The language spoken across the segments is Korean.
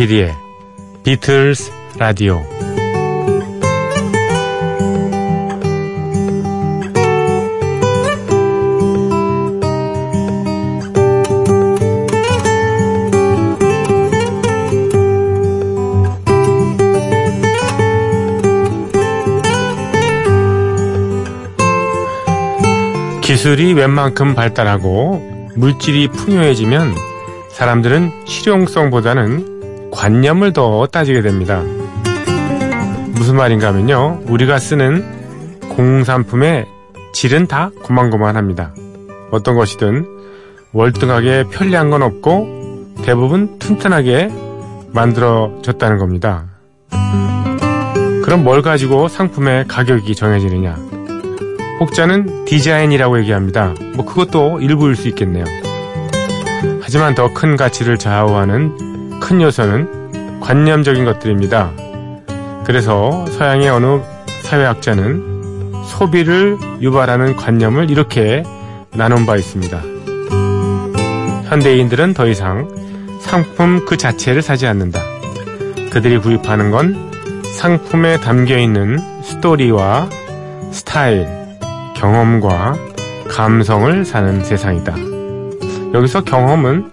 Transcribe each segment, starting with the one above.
조피디의 비틀스 라디오. 기술이 웬만큼 발달하고 물질이 풍요해지면 사람들은 실용성보다는 관념을 더 따지게 됩니다. 무슨 말인가 하면요. 우리가 쓰는 공산품의 질은 다 고만고만합니다. 어떤 것이든 월등하게 편리한 건 없고 대부분 튼튼하게 만들어졌다는 겁니다. 그럼 뭘 가지고 상품의 가격이 정해지느냐? 혹자는 디자인이라고 얘기합니다. 뭐 그것도 일부일 수 있겠네요. 하지만 더 큰 가치를 좌우하는 큰 요소는 관념적인 것들입니다. 그래서 서양의 어느 사회학자는 소비를 유발하는 관념을 이렇게 나눈 바 있습니다. 현대인들은 더 이상 상품 그 자체를 사지 않는다. 그들이 구입하는 건 상품에 담겨 있는 스토리와 스타일, 경험과 감성을 사는 세상이다. 여기서 경험은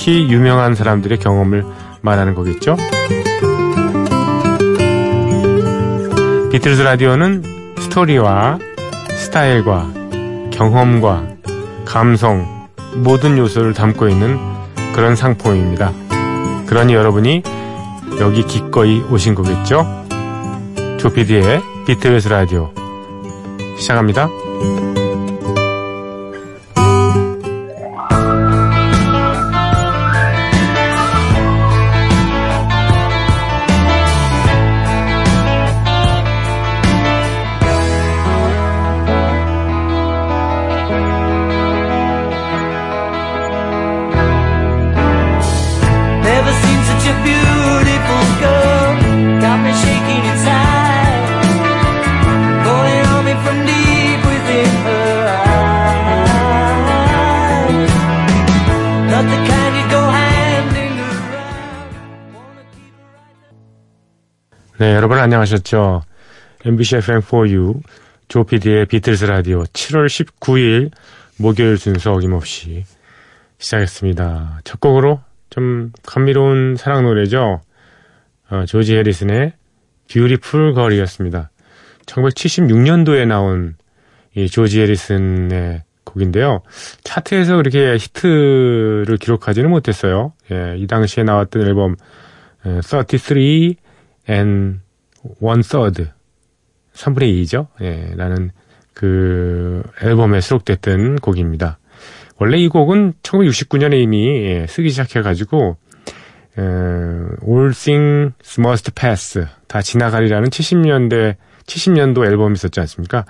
특히 유명한 사람들의 경험을 말하는 거겠죠? 비틀즈 라디오는 스토리와 스타일과 경험과 감성 모든 요소를 담고 있는 그런 상품입니다. 그러니 여러분이 여기 기꺼이 오신 거겠죠? 조피디의 비틀즈 라디오 시작합니다. 안녕하셨죠? MBC FM4U 조피디의 비틀스 라디오 7월 19일 목요일 순서 어김없이 시작했습니다. 첫 곡으로 좀 감미로운 사랑 노래죠. 어, 조지 해리슨의 Beautiful Girl이었습니다. 1976년도에 나온 이 조지 해리슨의 곡인데요. 차트에서 그렇게 히트를 기록하지는 못했어요. 예, 이 당시에 나왔던 앨범 에, 33 and one third 3분의 2죠. 예, 라는 그 앨범에 수록됐던 곡입니다. 원래 이 곡은 1969년에 이미 예, 쓰기 시작해가지고 에, All Things Must Pass 다 지나가리라는 70년대 70년도 앨범이 있었지 않습니까?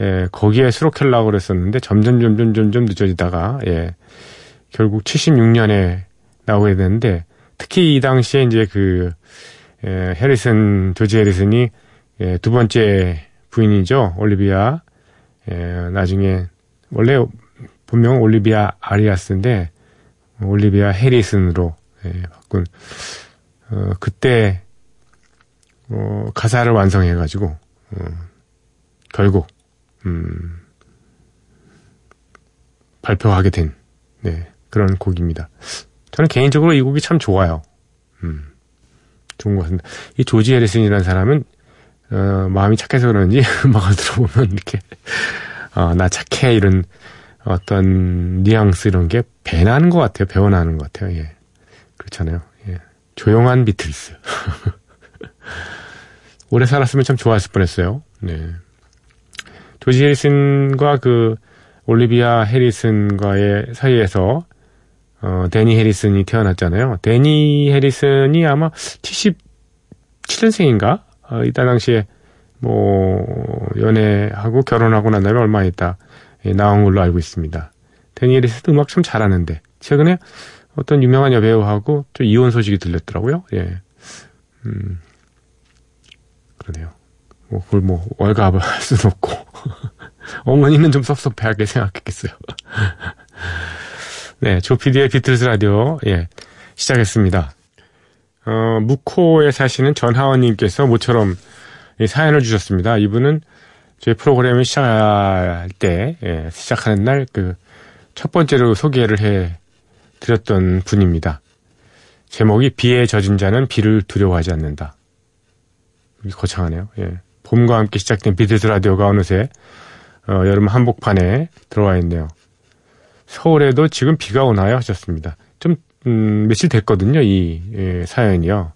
예, 거기에 수록하려고 그랬었는데 점점 점점 점점 늦어지다가 예, 결국 76년에 나오게 되는데 특히 이 당시에 이제 그 예, 해리슨 조지 해리슨이 예, 두 번째 부인이죠 올리비아 예, 나중에 원래 본명 올리비아 아리아스인데 올리비아 해리슨으로 예, 바꾼 어, 그때 어, 가사를 완성해가지고 어, 결국 음, 발표하게 된 네, 그런 곡입니다. 저는 개인적으로 이 곡이 참 좋아요. 음, 좋은 것 같습니다. 이 조지 해리슨이라는 사람은 어, 마음이 착해서 그런지 음악을 들어보면 이렇게 어, 나 착해 이런 어떤 뉘앙스 이런 게 배나는 것 같아요. 배워나는 것 같아요. 예. 그렇잖아요. 예. 조용한 비틀스. 오래 살았으면 참 좋았을 뻔했어요. 네. 조지 해리슨과 그 올리비아 해리슨과의 사이에서 어, 데니 해리슨이 태어났잖아요. 데니 해리슨이 아마 77년생인가? 어, 이따 당시에 뭐 연애하고 결혼하고 난 다음에 얼마 있다 예, 나온 걸로 알고 있습니다. 데니 해리슨 음악 참 잘하는데 최근에 어떤 유명한 여배우하고 좀 이혼 소식이 들렸더라고요. 예. 음. 그러네요. 뭐, 그걸 뭐, 월갑을 할 수는 없고. 어머니는 좀 섭섭해하게 생각했겠어요. 네, 조피디의 비틀스 라디오, 예, 시작했습니다. 어, 무코에 사시는 전하원님께서 모처럼 이 사연을 주셨습니다. 이분은 저희 프로그램을 시작할 때, 예, 시작하는 날, 그, 첫 번째로 소개를 해 드렸던 분입니다. 제목이 비에 젖은 자는 비를 두려워하지 않는다. 거창하네요. 예. 봄과 함께 시작된 비트스 라디오가 어느새 어, 여름 한복판에 들어와 있네요. 서울에도 지금 비가 오나요? 하셨습니다. 좀 음, 며칠 됐거든요. 이 예, 사연이요.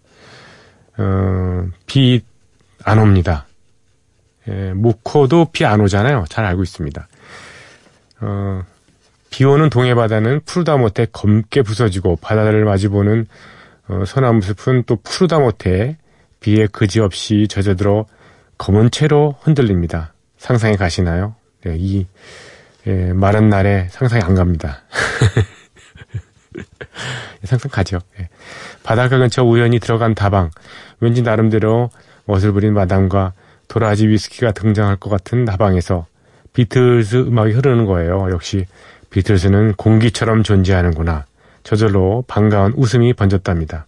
어, 비 안 옵니다. 예, 목호도 비 안 오잖아요. 잘 알고 있습니다. 어, 비 오는 동해바다는 푸르다 못해 검게 부서지고 바다를 마주보는 어, 소나무 숲은 또 푸르다 못해 비에 그지없이 젖어들어 검은 채로 흔들립니다. 상상이 가시나요? 네, 이 예, 마른 날에 상상이 안 갑니다. 상상 가죠. 예. 바닷가 근처 우연히 들어간 다방, 왠지 나름대로 멋을 부린 마담과 도라지 위스키가 등장할 것 같은 다방에서 비틀즈 음악이 흐르는 거예요. 역시 비틀즈는 공기처럼 존재하는구나. 저절로 반가운 웃음이 번졌답니다.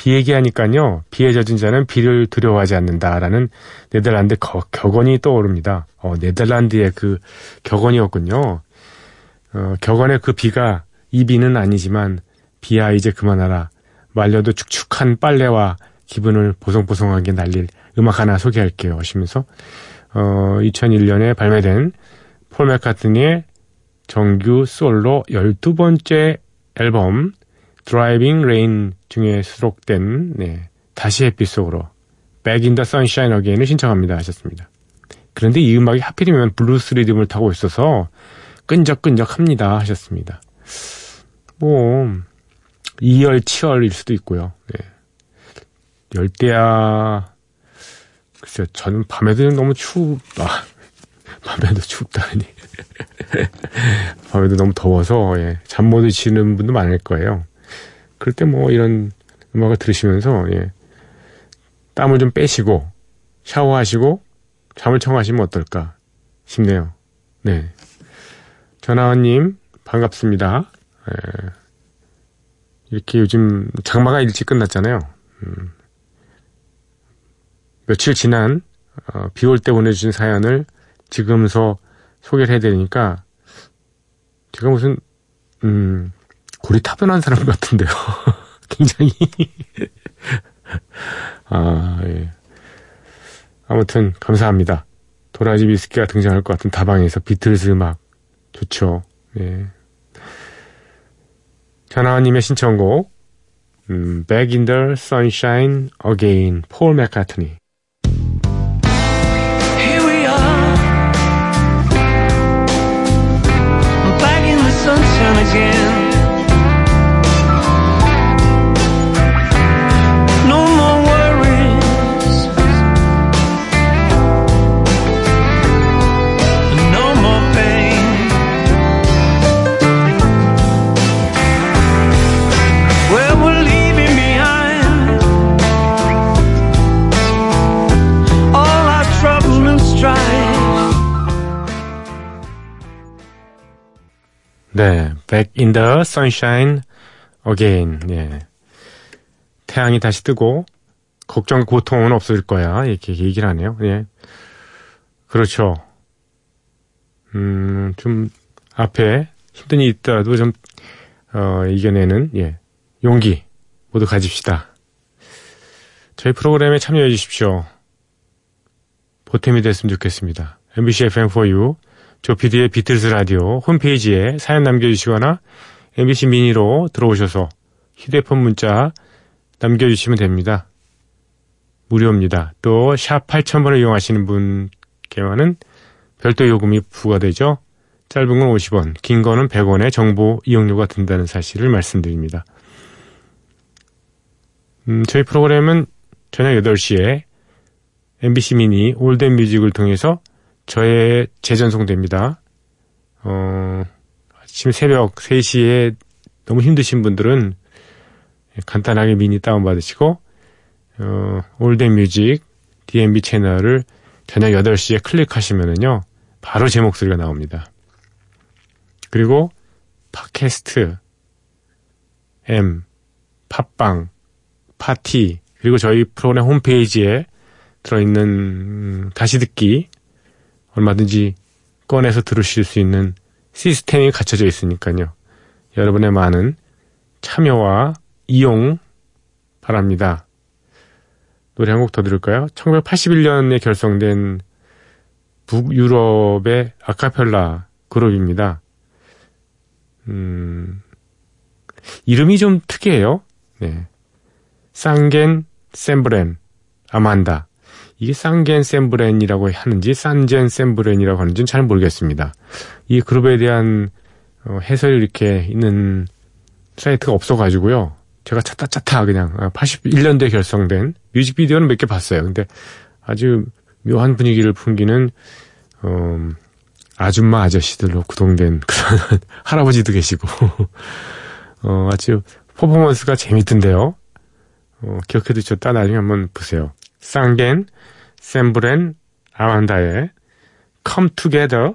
비 얘기하니까요. 비에 젖은 자는 비를 두려워하지 않는다라는 네덜란드 거, 격언이 떠오릅니다. 어, 네덜란드의 그 격언이었군요. 어, 격언의 그 비가 이 비는 아니지만 비야 이제 그만하라. 말려도 축축한 빨래와 기분을 보송보송하게 날릴 음악 하나 소개할게요. 하시면서 어, 2001년에 발매된 폴 맥카트니의 정규 솔로 12번째 앨범 Driving Rain 중에 수록된 네, 다시 햇빛 속으로 Back in the Sunshine Again을 신청합니다 하셨습니다. 그런데 이 음악이 하필이면 블루스 리듬을 타고 있어서 끈적끈적합니다 하셨습니다. 뭐 이열치열일 수도 있고요. 네. 열대야 글쎄요 저는 밤에도 너무 춥다. 밤에도 춥다니. 밤에도 너무 더워서 예, 잠 못 드시는 분도 많을 거예요. 그럴 때 뭐 이런 음악을 들으시면서 예, 땀을 좀 빼시고 샤워하시고 잠을 청하시면 어떨까 싶네요. 네. 전하원님 반갑습니다. 예, 이렇게 요즘 장마가 일찍 끝났잖아요. 음, 며칠 지난 어, 비올 때 보내주신 사연을 지금서 소개를 해드리니까 제가 무슨 음, 골이 타변한 사람 같은데요. 굉장히 아 예. 아무튼 감사합니다. 도라지 비스키가 등장할 것 같은 다방에서 비틀즈 음악 좋죠. 예. 전하와님의 신청곡 음, Back in the Sunshine Again 폴 맥카트니 네, Back in the Sunshine Again. 예. 태양이 다시 뜨고 걱정, 고통은 없을 거야. 이렇게 얘기를 하네요. 예. 그렇죠. 음, 좀 앞에 힘든 일이 있더라도 좀 어, 이겨내는 예. 용기 모두 가집시다. 저희 프로그램에 참여해 주십시오. 보탬이 됐으면 좋겠습니다. MBC FM4U 조피디의 비틀스 라디오 홈페이지에 사연 남겨주시거나 MBC 미니로 들어오셔서 휴대폰 문자 남겨주시면 됩니다. 무료입니다. 또 샵 8000번을 이용하시는 분께만은 별도 요금이 부과되죠. 짧은 건 50원, 긴 거는 100원의 정보 이용료가 든다는 사실을 말씀드립니다. 음, 저희 프로그램은 저녁 8시에 MBC 미니 Old Music을 통해서 저의 재전송됩니다. 어, 아침 새벽 3시에 너무 힘드신 분들은 간단하게 미니 다운받으시고, 어, Old Music DMB 채널을 저녁 8시에 클릭하시면은요, 바로 제 목소리가 나옵니다. 그리고 팟캐스트, M, 팟빵, 파티 그리고 저희 프로그램 홈페이지에 들어있는 음, 다시 듣기 얼마든지 꺼내서 들으실 수 있는 시스템이 갖춰져 있으니까요. 여러분의 많은 참여와 이용 바랍니다. 노래 한 곡 더 들을까요? 1981년에 결성된 북유럽의 아카펠라 그룹입니다. 음, 이름이 좀 특이해요. 네. 쌍겐 샘브렌 아만다. 이게 쌍겐 샘브렌이라고 하는지 산젠 샘브렌이라고 하는지는 잘 모르겠습니다. 이 그룹에 대한 어, 해설이 이렇게 있는 사이트가 없어가지고요. 제가 찾다 찾다 그냥 81년도에 아, 결성된 뮤직비디오는 몇 개 봤어요. 근데 아주 묘한 분위기를 풍기는 음, 아줌마 아저씨들로 구동된 그런 할아버지도 계시고 어, 아주 퍼포먼스가 재밌던데요. 어, 기억해 두셨다 나중에 한번 보세요. 쌍겐, 샘브렌, 아만다의 Come Together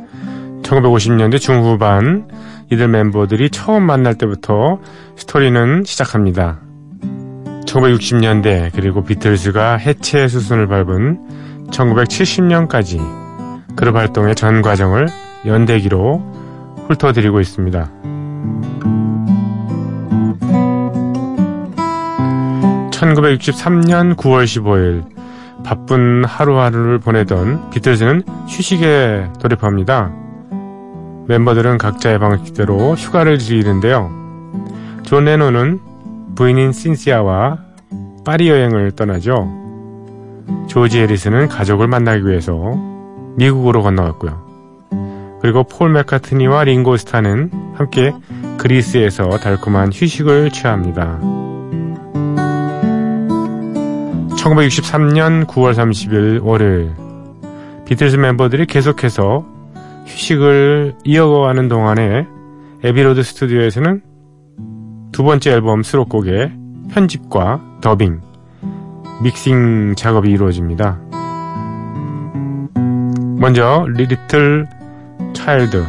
1950년대 중후반 이들 멤버들이 처음 만날 때부터 스토리는 시작합니다. 1960년대 그리고 비틀즈가 해체 수순을 밟은 1970년까지 그룹 활동의 전 과정을 연대기로 훑어드리고 있습니다. 1963년 9월 15일 바쁜 하루하루를 보내던 비틀즈는 휴식에 돌입합니다. 멤버들은 각자의 방식대로 휴가를 즐기는데요. 존 레논은 부인인 신시아와 파리 여행을 떠나죠. 조지 해리스는 가족을 만나기 위해서 미국으로 건너갔고요. 그리고 폴 맥카트니와 링고 스타는 함께 그리스에서 달콤한 휴식을 취합니다. 1963년 9월 30일 월요일 비틀즈 멤버들이 계속해서 휴식을 이어가는 동안에 에비로드 스튜디오에서는 두 번째 앨범 수록곡의 편집과 더빙, 믹싱 작업이 이루어집니다. 먼저 Little Child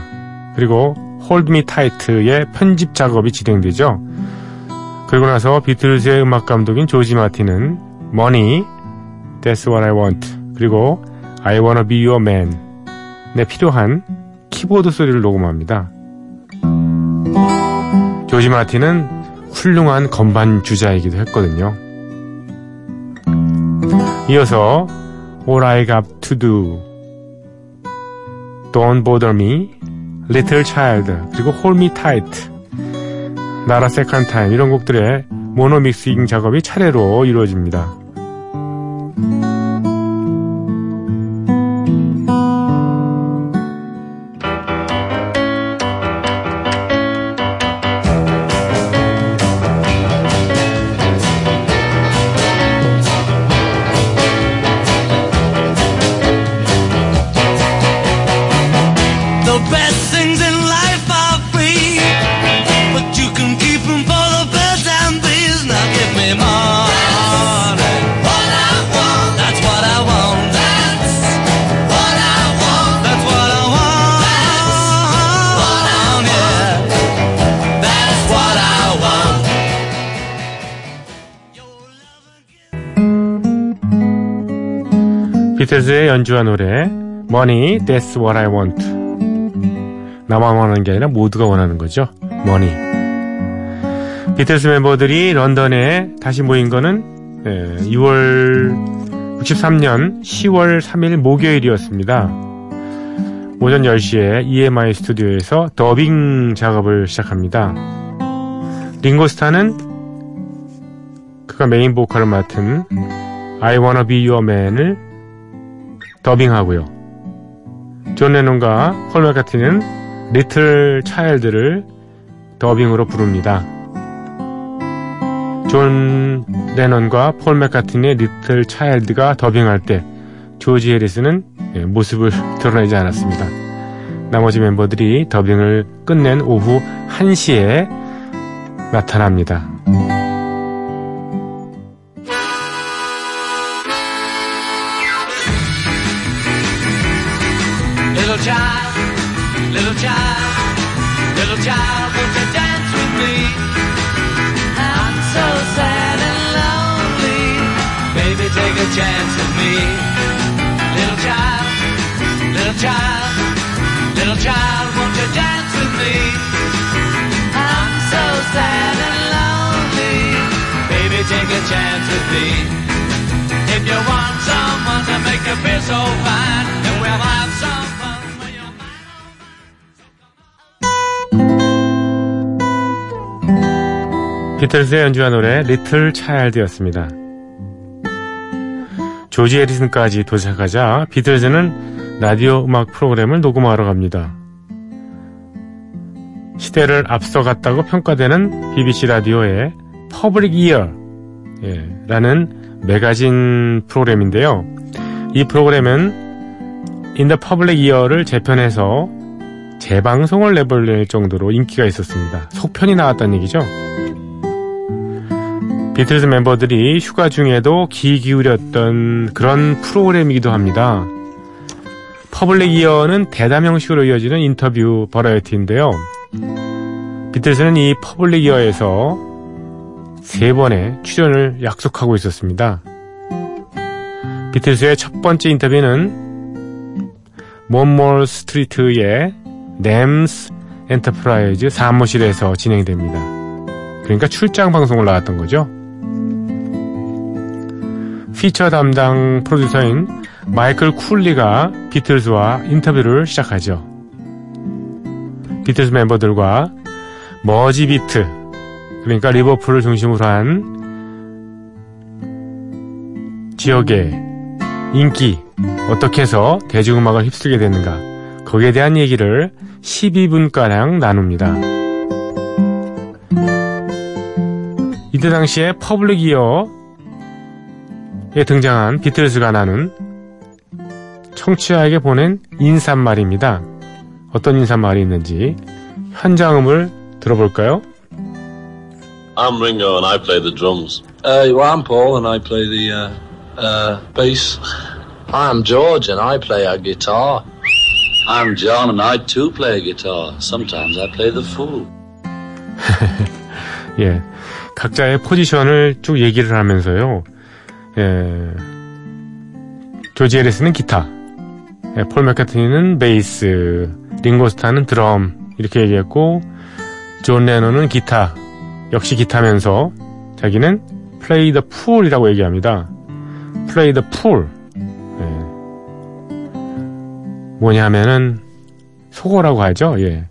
그리고 Hold Me Tight의 편집 작업이 진행되죠. 그리고 나서 비틀즈의 음악 감독인 조지 마틴은 Money, That's What I Want 그리고 I Wanna Be Your Man 에 필요한 키보드 소리를 녹음합니다. 조지 마틴은 훌륭한 건반 주자이기도 했거든요. 이어서 All I Got To Do, Don't Bother Me, Little Child, 그리고 Hold Me Tight, 나라 세컨 타임 이런 곡들의 모노 믹싱 작업이 차례로 이루어집니다. 비틀즈의 연주한 노래 Money, That's What I Want 나만 원하는 게 아니라 모두가 원하는 거죠. Money 비틀스 멤버들이 런던에 다시 모인 거는 6월 63년 10월 3일 목요일이었습니다. 오전 10시에 EMI 스튜디오에서 더빙 작업을 시작합니다. 링고스타는 그가 메인 보컬을 맡은 I Wanna Be Your Man을 더빙하고요. 존 레논과 폴 맥카티는 Little Child를 더빙으로 부릅니다. 존 레넌과 폴 맥카티니의 Little Child가 더빙할 때 조지 해리스는 모습을 드러내지 않았습니다. 나머지 멤버들이 더빙을 끝낸 오후 1시에 나타납니다. 비틀스의 연주한 노래 Little Child였습니다. 조지 해리슨까지 도착하자 비틀즈는 라디오 음악 프로그램을 녹음하러 갑니다. 시대를 앞서갔다고 평가되는 BBC 라디오의 Public Ear라는 매거진 프로그램인데요. 이 프로그램은 the Public Ear를 재편해서 재방송을 내버릴 정도로 인기가 있었습니다. 속편이 나왔다는 얘기죠. 비틀즈 멤버들이 휴가 중에도 귀 기울였던 그런 프로그램이기도 합니다. Public Ear는 대담 형식으로 이어지는 인터뷰 버라이어티인데요. 비틀즈는 이 Public Ear에서 세 번의 출연을 약속하고 있었습니다. 비틀즈의 첫 번째 인터뷰는 Monmouth Street의 NEMS Enterprises 사무실에서 진행됩니다. 그러니까 출장 방송을 나왔던 거죠. 피처 담당 프로듀서인 마이클 쿨리가 비틀즈와 인터뷰를 시작하죠. 비틀즈 멤버들과 Merseybeat, 그러니까 리버풀을 중심으로 한 지역의 인기, 어떻게 해서 대중음악을 휩쓸게 됐는가, 거기에 대한 얘기를 12분가량 나눕니다. 이때 당시에 Public Ear에 등장한 비틀즈가 나눈 청취자에게 보낸 인사말입니다. 어떤 인사말이 있는지 현장음을 들어볼까요? I'm Ringo and I play the drums. Uh, well, I'm Paul and I play the uh, uh, bass. I'm George and I play a guitar. I'm John and I too play guitar. Sometimes I play the fool. 예. 각자의 포지션을 쭉 얘기를 하면서요. 예. 조지 에리스는 기타, 예, 폴 맥카트니는 베이스, 링고스타는 드럼 이렇게 얘기했고 존 레논은 기타, 역시 기타면서 자기는 play the pool이라고 얘기합니다. the pool. 예. 뭐냐면은 속어라고 하죠. 예.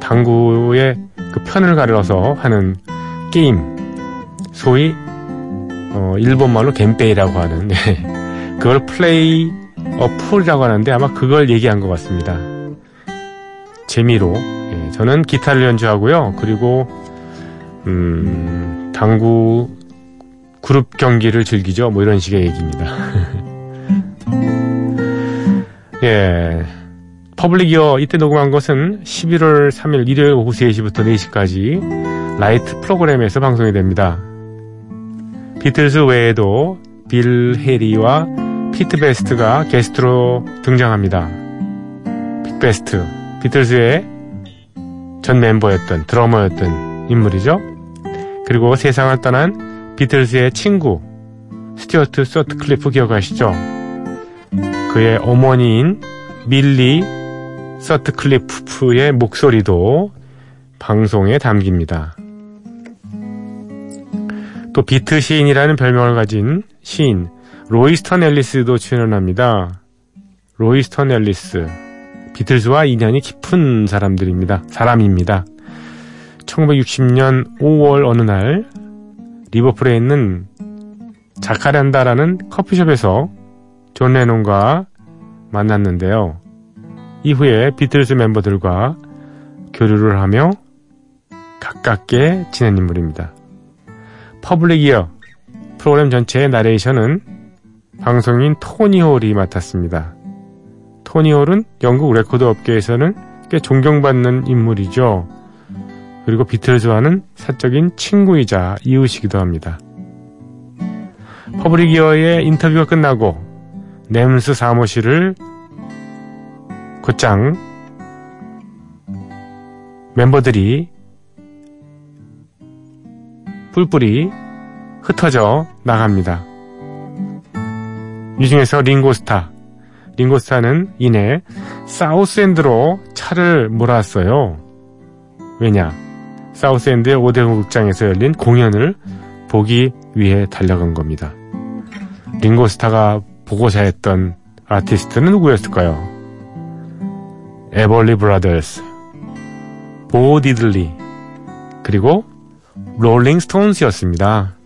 당구의 그 편을 가려서 하는 게임, 소위 어, 일본 말로 源平이라고 하는 네. 그걸 play a pool이라고 하는데 아마 그걸 얘기한 것 같습니다. 재미로 예, 저는 기타를 연주하고요. 그리고 음, 당구 그룹 경기를 즐기죠. 뭐 이런 식의 얘기입니다. 예. Public Ear 이때 녹음한 것은 11월 3일 일요일 오후 3시부터 4시까지 Light 프로그램에서 방송이 됩니다. 비틀즈 외에도 빌 해리와 피트 베스트가 게스트로 등장합니다. 피트 베스트, 비틀즈의 전 멤버였던 드러머였던 인물이죠. 그리고 세상을 떠난 비틀즈의 친구 스튜어트 서트클리프 기억하시죠? 그의 어머니인 밀리 서트클리프의 목소리도 방송에 담깁니다. 또 비트 시인이라는 별명을 가진 시인 로이스턴 앨리스도 출연합니다. 로이스턴 앨리스 비틀즈와 인연이 깊은 사람들입니다. 사람입니다. 1960년 5월 어느 날 리버풀에 있는 자카란다라는 커피숍에서 존 레논과 만났는데요. 이후에 비틀즈 멤버들과 교류를 하며 가깝게 지낸 인물입니다. Public Ear 프로그램 전체의 나레이션은 방송인 토니 홀이 맡았습니다. 토니 홀은 영국 레코드 업계에서는 꽤 존경받는 인물이죠. 그리고 비틀즈와는 사적인 친구이자 이웃이기도 합니다. Public Ear의 인터뷰가 끝나고 NEMS 사무실을 곧장 멤버들이 뿔뿔이 흩어져 나갑니다. 이 중에서 링고스타. 링고스타는 이내 사우스엔드로 차를 몰았어요. 왜냐? 사우스엔드의 오대공 극장에서 열린 공연을 보기 위해 달려간 겁니다. 링고스타가 보고자 했던 아티스트는 누구였을까요? 에벌리 브라더스, 보 디들리, 그리고 롤링 스톤스였습니다.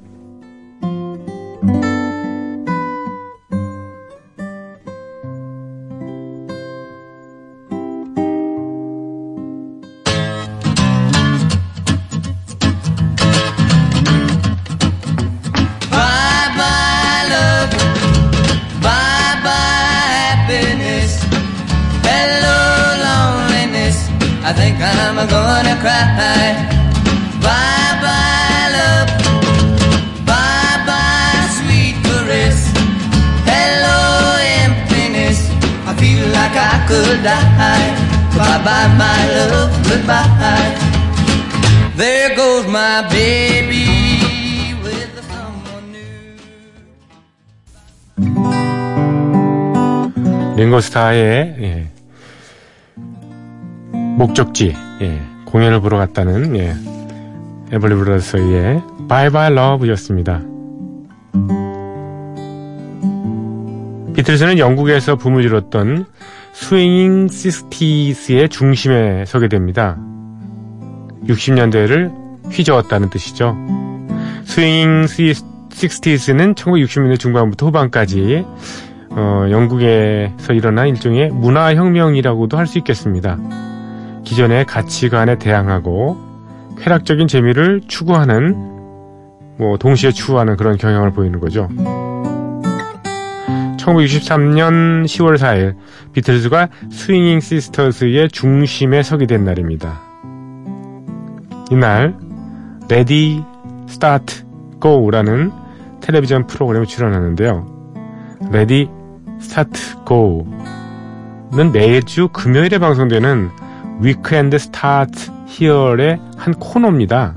링고스타의 예, 목적지 예, 공연을 보러 갔다는 예, 에벌리 브라더스의 Bye Love였습니다. 비틀즈는 영국에서 붐을 이뤘던 Swinging Sixties의 중심에 서게 됩니다. 60년대를 휘저었다는 뜻이죠. Swinging Sixties는 1960년대 중반부터 후반까지 어, 영국에서 일어난 일종의 문화혁명이라고도 할 수 있겠습니다. 기존의 가치관에 대항하고 쾌락적인 재미를 추구하는, 뭐, 동시에 추구하는 그런 경향을 보이는 거죠. 1963년 10월 4일, 비틀즈가 Swinging Sixties의 중심에 서게 된 날입니다. 이날, Ready, Steady, Go라는 텔레비전 프로그램에 출연하는데요. Ready Steady Go는 매주 금요일에 방송되는 Weekend Start Here의 한 코너입니다.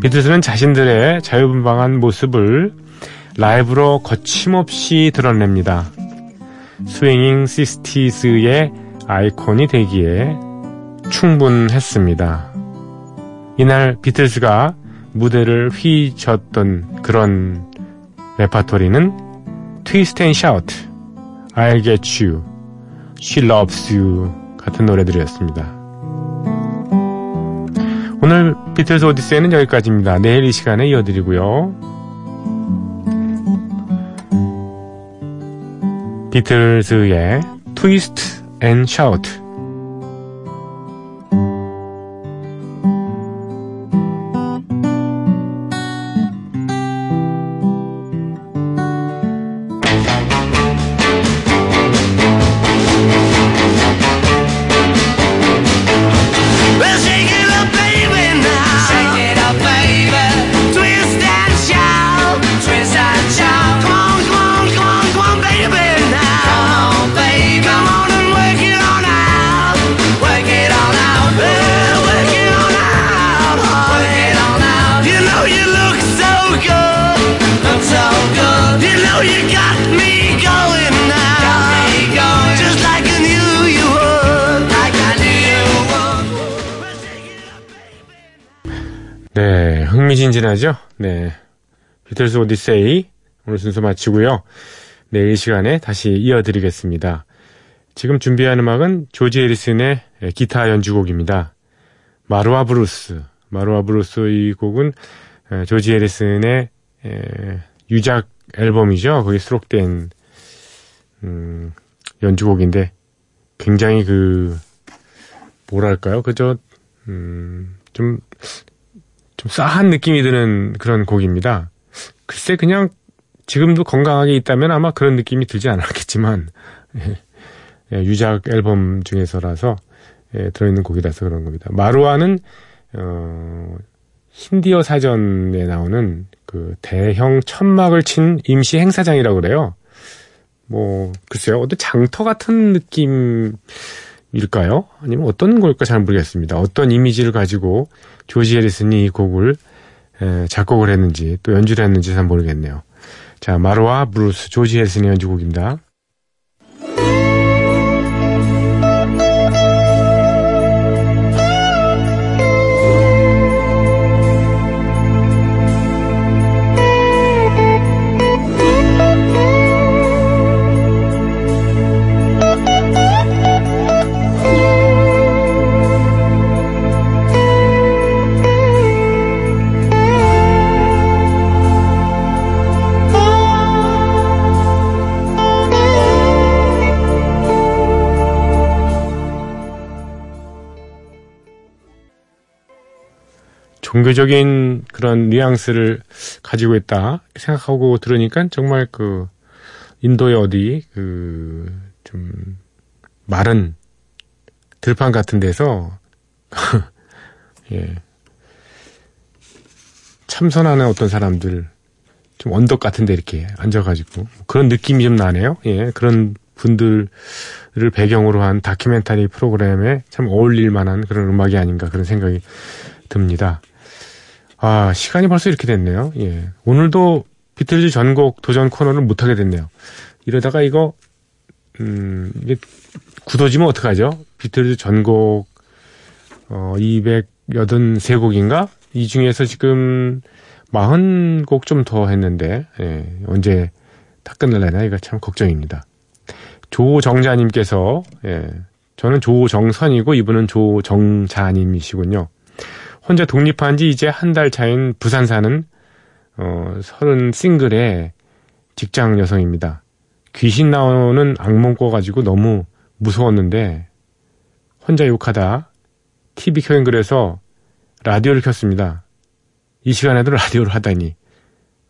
비틀스는 자신들의 자유분방한 모습을 라이브로 거침없이 드러냅니다. Swinging Sixties의 아이콘이 되기에 충분했습니다. 이날 비틀스가 무대를 휘젓던 그런 레파토리는 Twist and Shout, I'll get you, She loves you 같은 노래들이었습니다. 오늘 비틀스 오디세이는 여기까지입니다. 내일 이 시간에 이어드리고요. 비틀즈의 트위스트 앤 샤우트 흥미진진하죠? 네. 비틀스 오디세이 오늘 순서 마치고요. 내일 이 시간에 다시 이어드리겠습니다. 지금 준비한 음악은 조지 해리슨의 기타 연주곡입니다. Marwa Blues. Marwa Blues 이 곡은 에, 조지 해리슨의 에, 유작 앨범이죠. 거기 수록된 음, 연주곡인데 굉장히 그 뭐랄까요? 그저 음, 좀, 좀 싸한 느낌이 드는 그런 곡입니다. 글쎄, 그냥 지금도 건강하게 있다면 아마 그런 느낌이 들지 않았겠지만, 예, 예, 유작 앨범 중에서라서, 예, 들어있는 곡이라서 그런 겁니다. 마루아는, 어, 힌디어 사전에 나오는 그 대형 천막을 친 임시 행사장이라고 그래요. 뭐, 글쎄요. 어떤 장터 같은 느낌, 일까요? 아니면 어떤 걸까 잘 모르겠습니다. 어떤 이미지를 가지고 조지 해리슨이 이 곡을 에, 작곡을 했는지 또 연주를 했는지 잘 모르겠네요. 자, 마루와 브루스 조지 해리슨의 연주곡입니다. 종교적인 그런 뉘앙스를 가지고 있다 생각하고 들으니까 정말 그 인도의 어디 그 좀 마른 들판 같은 데서 예 참선하는 어떤 사람들 좀 언덕 같은 데 이렇게 앉아가지고 그런 느낌이 좀 나네요. 예 그런 분들을 배경으로 한 다큐멘터리 프로그램에 참 어울릴 만한 그런 음악이 아닌가 그런 생각이 듭니다. 아, 시간이 벌써 이렇게 됐네요. 예. 오늘도 비틀즈 전곡 도전 코너를 못하게 됐네요. 이러다가 이거, 음, 이게 굳어지면 어떡하죠? 비틀즈 전곡, 어, 283곡인가? 이 중에서 지금 40곡 좀 더 했는데, 예, 언제 다 끝날려나? 이거 참 걱정입니다. 조정자님께서, 예, 저는 조정선이고 이분은 조정자님이시군요. 혼자 독립한 지 이제 한 달 차인 부산 사는 어, 서른 싱글의 직장 여성입니다. 귀신 나오는 악몽 꿔가지고 너무 무서웠는데 혼자 욕하다 TV 켜인 그래서 라디오를 켰습니다. 이 시간에도 라디오를 하다니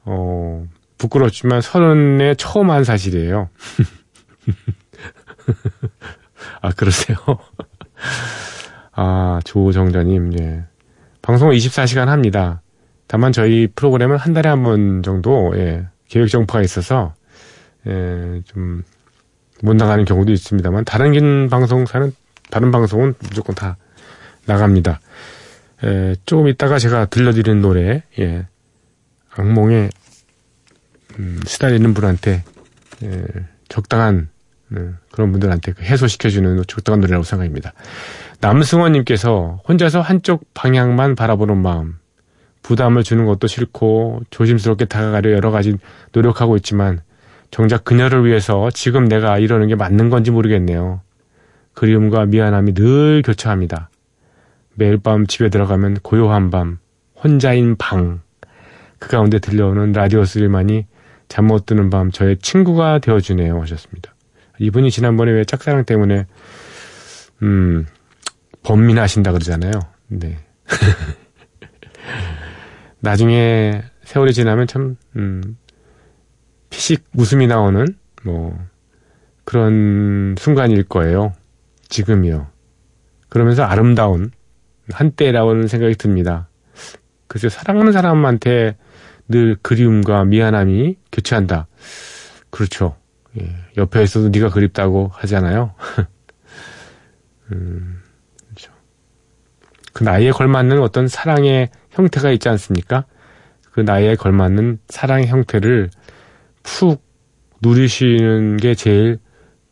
어, 부끄럽지만 서른에 처음 한 사실이에요. 아 그러세요? 아 조정자님 예. 방송을 24시간 합니다. 다만 저희 프로그램은 한 달에 한 번 정도 예, 계획 정파가 있어서 예, 좀 못 나가는 경우도 있습니다만 다른 방송사는 다른 방송은 무조건 다 나갑니다. 예, 조금 있다가 제가 들려드리는 노래 예, 악몽에 음, 시달리는 분한테 예, 적당한 음, 그런 분들한테 그 해소시켜주는 적당한 노래라고 생각합니다. 남승원님께서 혼자서 한쪽 방향만 바라보는 마음, 부담을 주는 것도 싫고 조심스럽게 다가가려 여러 가지 노력하고 있지만 정작 그녀를 위해서 지금 내가 이러는 게 맞는 건지 모르겠네요. 그리움과 미안함이 늘 교차합니다. 매일 밤 집에 들어가면 고요한 밤, 혼자인 방, 그 가운데 들려오는 라디오 소리만이 잠 못 드는 밤 저의 친구가 되어주네요 하셨습니다. 이분이 지난번에 왜 짝사랑 때문에 음 범민하신다 그러잖아요. 네. 나중에 세월이 지나면 참, 음, 피식 웃음이 나오는, 뭐, 그런 순간일 거예요. 지금이요. 그러면서 아름다운 한때라는 생각이 듭니다. 글쎄, 사랑하는 사람한테 늘 그리움과 미안함이 교체한다. 그렇죠. 예, 옆에 있어도 네가 그립다고 하잖아요. 음, 그 나이에 걸맞는 어떤 사랑의 형태가 있지 않습니까? 그 나이에 걸맞는 사랑의 형태를 푹 누리시는 게 제일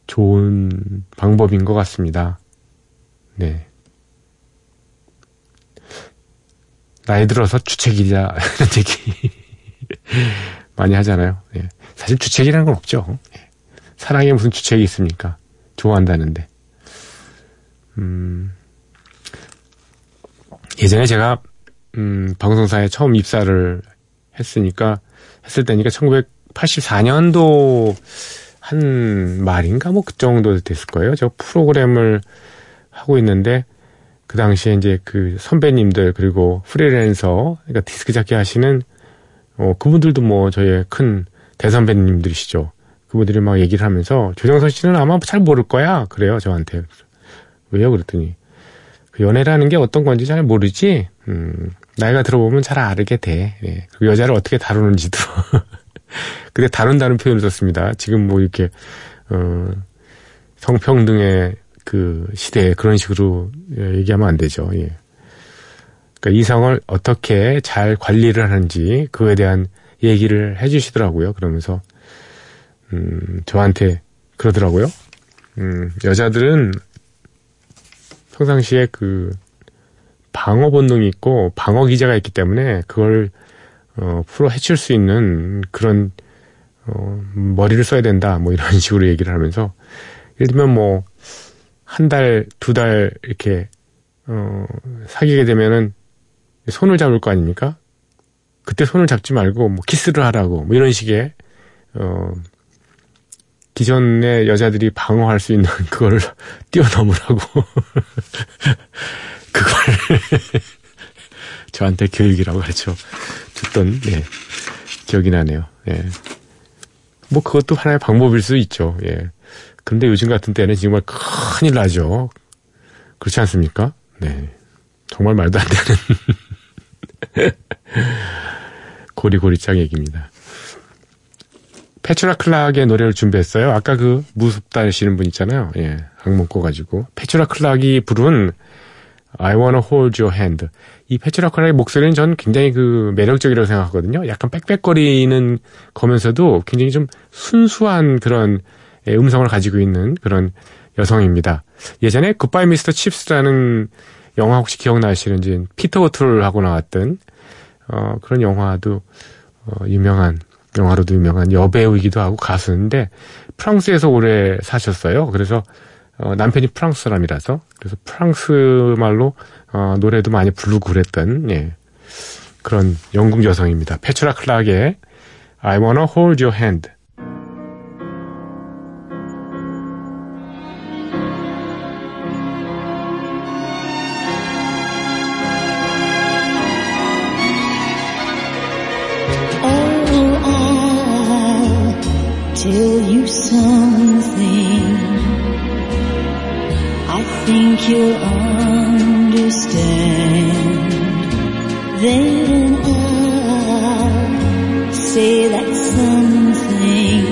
좋은 방법인 것 같습니다. 네. 나이 들어서 주책이자 이런 얘기 많이 하잖아요. 예. 사실 주책이라는 건 없죠. 예. 사랑에 무슨 주책이 있습니까? 좋아한다는데. 음, 예전에 제가 음, 방송사에 처음 입사를 했으니까 했을 때니까 1984년도 한 말인가 뭐 그 정도 됐을 거예요. 저 프로그램을 하고 있는데 그 당시에 이제 그 선배님들 그리고 프리랜서 그러니까 디스크 잡기 하시는 어 그분들도 뭐 저의 큰 대선배님들이시죠. 그분들이 막 얘기를 하면서 조정선 씨는 아마 잘 모를 거야 그래요 저한테 왜요 그랬더니 그 연애라는 게 어떤 건지 잘 모르지 음, 나이가 들어보면 잘 알게 돼 예. 그 여자를 어떻게 다루는지도 근데 다룬다는 표현을 썼습니다 지금 뭐 이렇게 어, 성평등의 그 시대에 그런 식으로 예, 얘기하면 안 되죠 예. 그러니까 이성을 어떻게 잘 관리를 하는지 그거에 대한 얘기를 해주시더라고요 그러면서 음, 저한테 그러더라고요. 음, 여자들은 평상시에 그 방어 본능이 있고 방어 기제가 있기 때문에 그걸 어, 풀어 헤칠 수 있는 그런 어, 머리를 써야 된다. 뭐 이런 식으로 얘기를 하면서 예를 들면 뭐 한 달, 두달 이렇게 어, 사귀게 되면은 손을 잡을 거 아닙니까? 그때 손을 잡지 말고 뭐 키스를 하라고 뭐 이런 식의 어, 기존의 여자들이 방어할 수 있는 그거를 뛰어넘으라고 그걸 저한테 교육이라고 가르쳐 줬던 예, 기억이 나네요. 예. 뭐 그것도 하나의 방법일 수 있죠. 예. 근데 요즘 같은 때는 정말 큰일 나죠. 그렇지 않습니까? 네. 정말 말도 안 되는 고리고리짱 얘기입니다. 페츄라 클락의 노래를 준비했어요. 아까 그 무섭다 하시는 분 있잖아요. 예, 악몽 꿔가지고. 페츄라 클락이 부른 I wanna hold your hand. 이 페츄라 클락의 목소리는 전 굉장히 그 매력적이라고 생각하거든요. 약간 빽빽거리는 거면서도 굉장히 좀 순수한 그런 예, 음성을 가지고 있는 그런 여성입니다. 예전에 Goodbye Mr. Chips라는 영화 혹시 기억나시는지 피터 오툴하고 나왔던 어, 그런 영화도 어, 유명한 영화로도 유명한 여배우이기도 하고 가수인데 프랑스에서 오래 사셨어요. 그래서 어, 남편이 프랑스 사람이라서 그래서 프랑스 말로 어, 노래도 많이 부르고 그랬던 예, 그런 영국 여성입니다. 페츄라 클락의 I Wanna Hold Your Hand. Something. I think you'll understand. Then I'll say that something.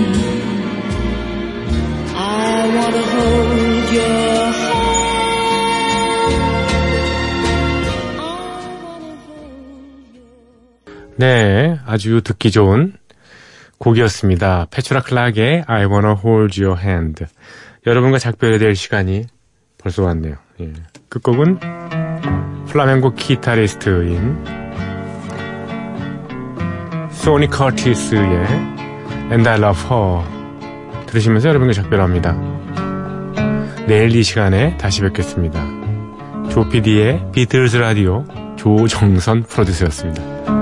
I want to hold your hand. 네, 아주 듣기 좋은 곡이었습니다. 페츄라 클락의 I Wanna Hold Your Hand. 여러분과 작별해야 될 시간이 벌써 왔네요. 예. 끝곡은 플라멩고 기타리스트인 소니 커티스의 And I Love Her 들으시면서 여러분과 작별합니다. 내일 이 시간에 다시 뵙겠습니다. 조피디의 비틀즈 라디오 조정선 프로듀서였습니다.